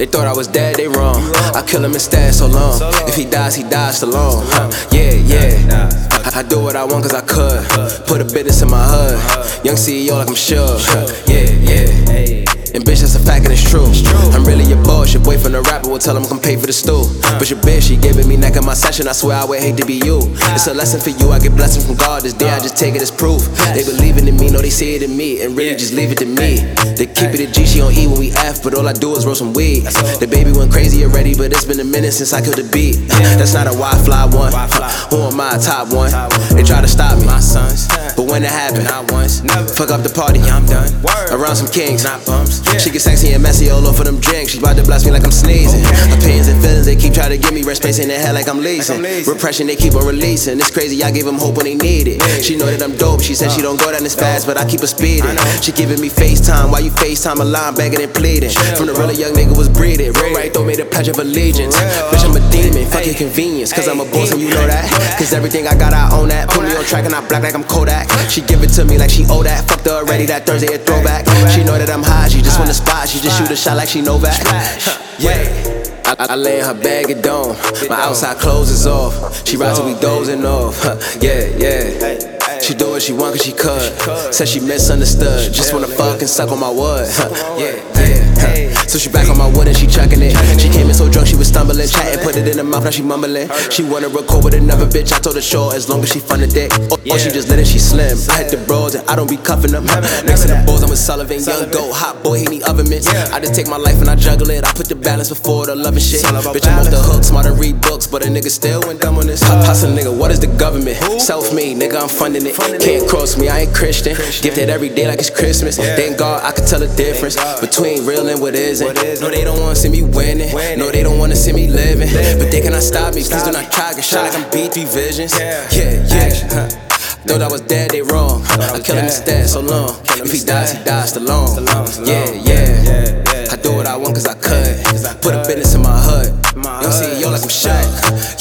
They thought I was dead, they wrong. I kill him instead so long. If he dies, he dies so alone. Yeah, yeah. I, I do what I want cause I could. Put a business in my hood. Young CEO like I'm Suge. Yeah, yeah. And bitch, that's a fact and it's true. I'm really your boss. Your boyfriend, a rapper, will tell him come pay for the stool. But your bitch, she giving me neck in my session. I swear I would hate to be you. It's a lesson for you. I get blessings from God. This day I just take it as proof. They believing in me, no, they see it in me. And really just leave it to me. They keep it a G, she don't eat when we F. But all I do is roll some weed. DaBaby went crazy already, but it's been a minute since I killed the beat. That's not a why fly one. Why fly. Who am I? Top one. They try to stop me. My sons, But when it happened, not once, never. fuck up the party. I'm done. Around some kings. Not bums. She get sexy and messy all over them drinks. She about to blast me like I'm sneezing. Opinions and feelings, they keep trying to give me rest space in their head like I'm leasing. leasing. Repression, they keep on releasing. It's crazy, I gave them hope when they need it. She know that I'm dope. She said she uh. don't go down this fast, but I keep her speeding. She giving me FaceTime. Why you FaceTime a line begging and pleading? From the real young nigga was breeding. Real right though made a pledge of allegiance. Bitch, I'm a demon. Fuck your convenience. Cause I'm a boss and you know that. Cause everything I got, I own that. Put me on track and I black like I'm Kodak. She give it to me like she owe that. Fucked her already that Thursday a throwback. She know that I'm high. She just the spot. She just shoot a shot like she know that. Yeah. I, I lay in her bag of dome. My outside clothes is off. She ride till we dozing off. Yeah, yeah. She do what she want cause she could. Said she misunderstood. Just wanna fuck and suck on my wood. Yeah, yeah. So she back on my wood and she chucking it. Put it in her mouth, now she mumbling. She wanna record with another bitch. I told her sure as long as she fun the dick. Or, or she just let it, she slim. I hit the bros and I don't be cuffing them. Next to the bulls, Sullivan. Young goat, hot boy, he need oven mitts. I just take my life and I juggle it. I put the balance before the loving shit. Bitch, I'm off the hook, smart and read books, but a nigga still went dumb on this. Hustle nigga, what is the government? Self made, nigga, I'm funding it. Can't cross me, I ain't Christian. Gifted every day like it's Christmas. Thank God I can tell the difference between real and what isn't. No, they don't wanna see me winning. No, they don't wanna see me living. But they cannot stop me. Please do not try. Get shot like I'm BT Visions. Yeah, yeah. Thought I was dead, they wrong. I kill him instead so long. If he dies, he dies alone. Yeah, yeah. I do what I want cause I could. Put a business in my hood. Young CEO like I'm Suge.